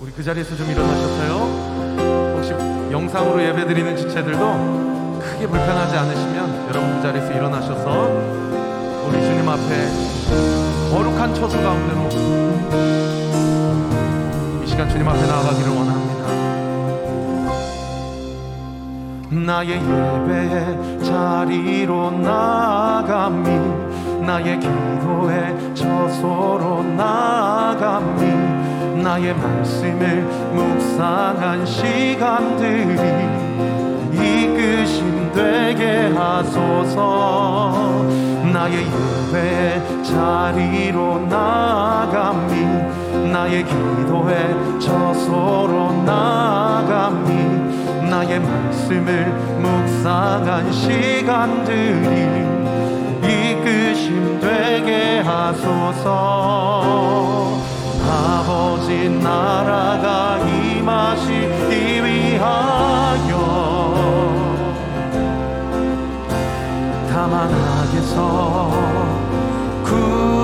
우리 그 자리에서 좀 일어나셨어요? 혹시 영상으로 예배드리는 지체들도 크게 불편하지 않으시면 여러분 그 자리에서 일어나셔서 우리 주님 앞에 거룩한 처소 가운데로 이 시간 주님 앞에 나아가기를 원합니다. 나의 예배의 자리로 나아감이 나의 기도의 저소로 나아감이 나의 말씀을 묵상한 시간들이 이끄심 되게 하소서. 나의 예배의 자리로 나아감이 나의 기도의 저소로 나아감이 나의 말씀을 묵상한 시간들이 이끄심 되게 하소서 아버지 나라가 임하시기 위하여. 다만 악에서 구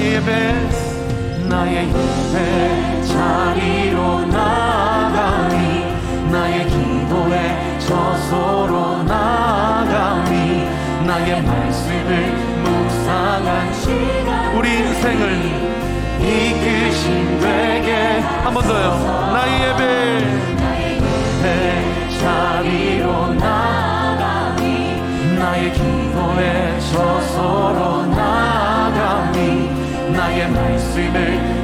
나의 예배 나의 예배 자리로 나가니 나의 기도의 저소로 나가니 나의 말씀을 묵상한 시간 우리 인생을 이끄신 되게 한 번 더요. 나의 예배 내 자리로 나가니 나의 기도의 저소로 나가니 나의 말씀을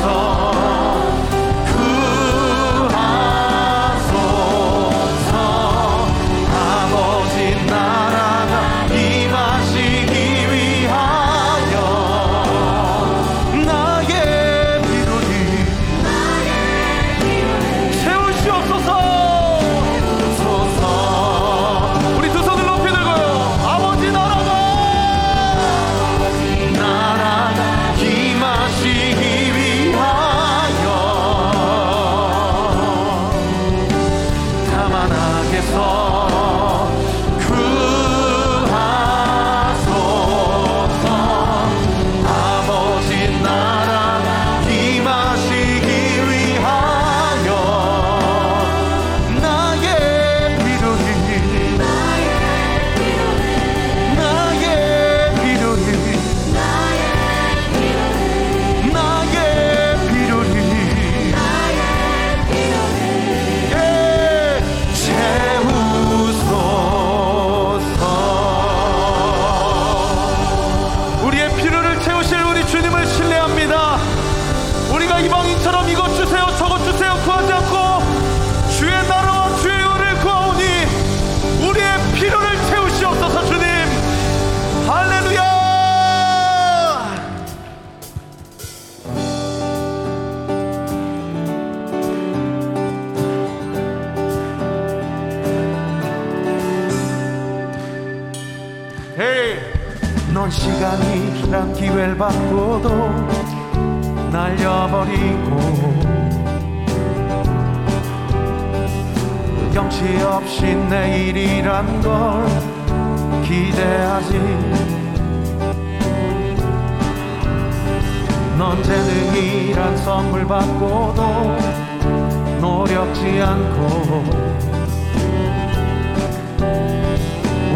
서 넌 시간이란 기회를 받고도 날려버리고 염치 없이 내일이란 걸 기대하지. 넌 재능이란 선물 받고도 노력지 않고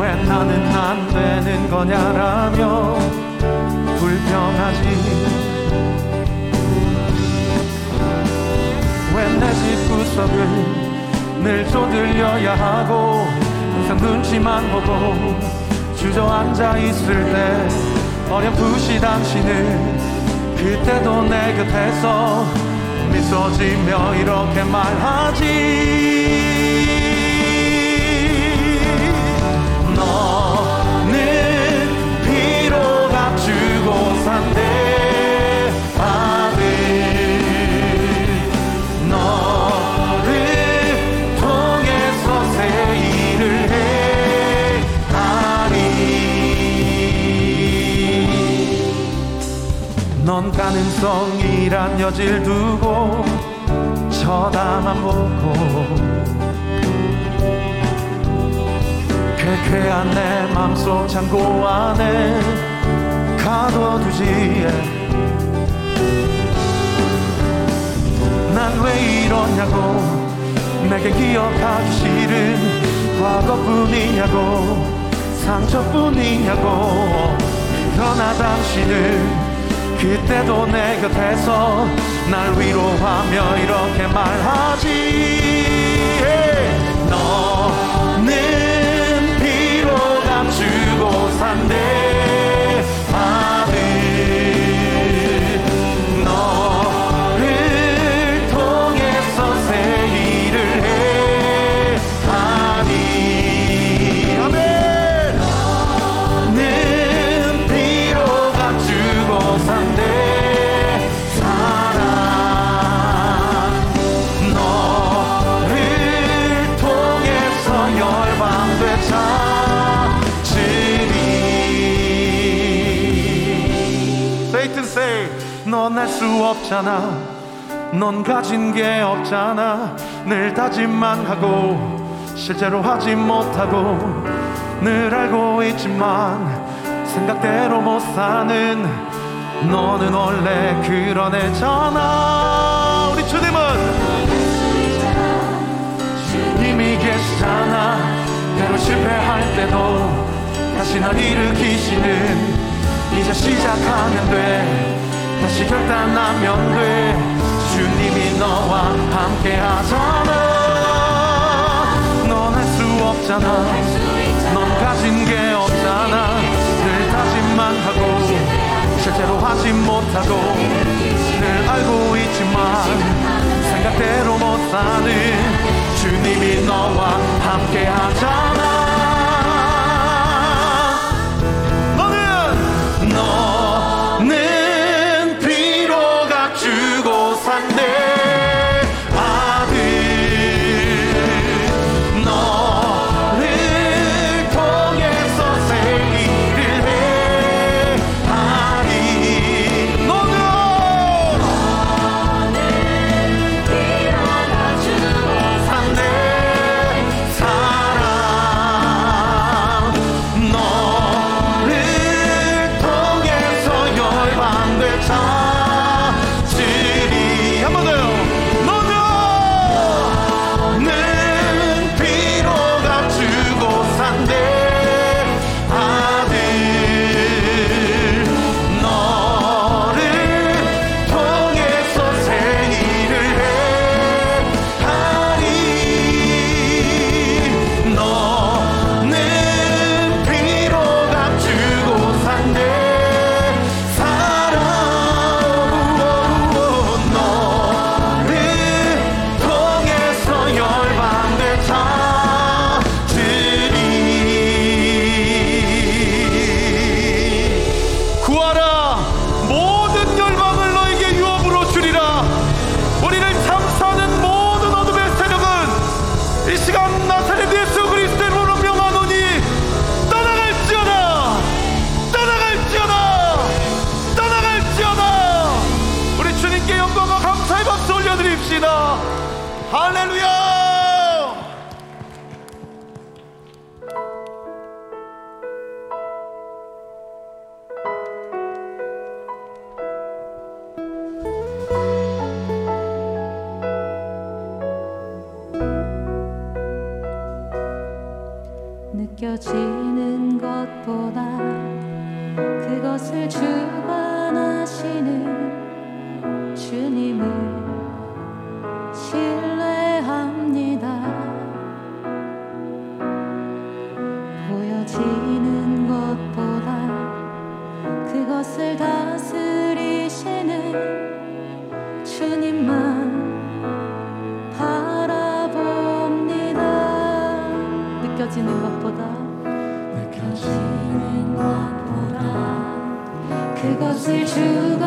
왜 나는 안 되는 거냐라며 불평하지. 왜내집 구석을 늘 쪼들려야 하고 항상 눈치만 보고 주저앉아 있을 때 어렴풋이 당신은 그때도 내 곁에서 미소 지며 이렇게 말하지 가능성이란 여질 두고 쳐다만 보고 쾌쾌한 내 맘속 창고 안에 가둬두지 난 왜 이러냐고 내게 기억하기 싫은 과거뿐이냐고 상처뿐이냐고 그러나 당신은 그때도 내 곁에서 날 위로하며 이렇게 말하지. 너는 주고 산대 없잖아. 넌 가진 게 없잖아. 늘 다짐만 하고 실제로 하지 못하고 늘 알고 있지만 생각대로 못 사는 너는 원래 그런 애잖아 우리 주님은 이미 계시잖아. 때로 실패할 때도 다시 널 일으키시는 이제 시작하면 돼 다시 결단하면 돼. 주님이 너와 함께 하잖아 넌 할 수 없잖아. 넌 가진 게 없잖아. 늘 다짐만 하고 실제로 하지 못하고 늘 알고 있지만 생각대로 못 사는 주님이 너와 함께 하잖아. 주관하시는 주님을 신뢰합니다. 보여지는 것보다 그것을 다스리시는 주님만 바라봅니다. 느껴지는 것. comes the.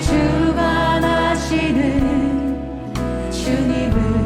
주관하시는 주님을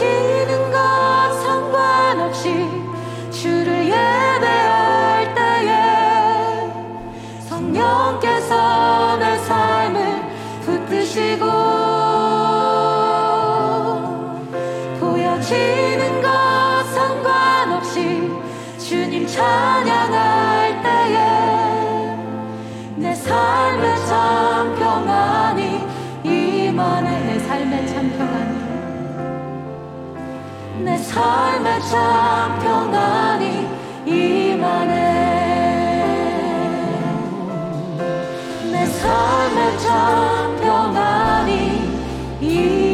것 상관없이 주를 예배할 때에 성령께서 내 삶을 붙드시고 보여지는 것 상관없이 주님 찬양할 때에 내 삶에 참 평안이 임하네 내 삶에 참 평안이 내 삶에 참 평안이 임하네 내 삶에 참 평안이 임하네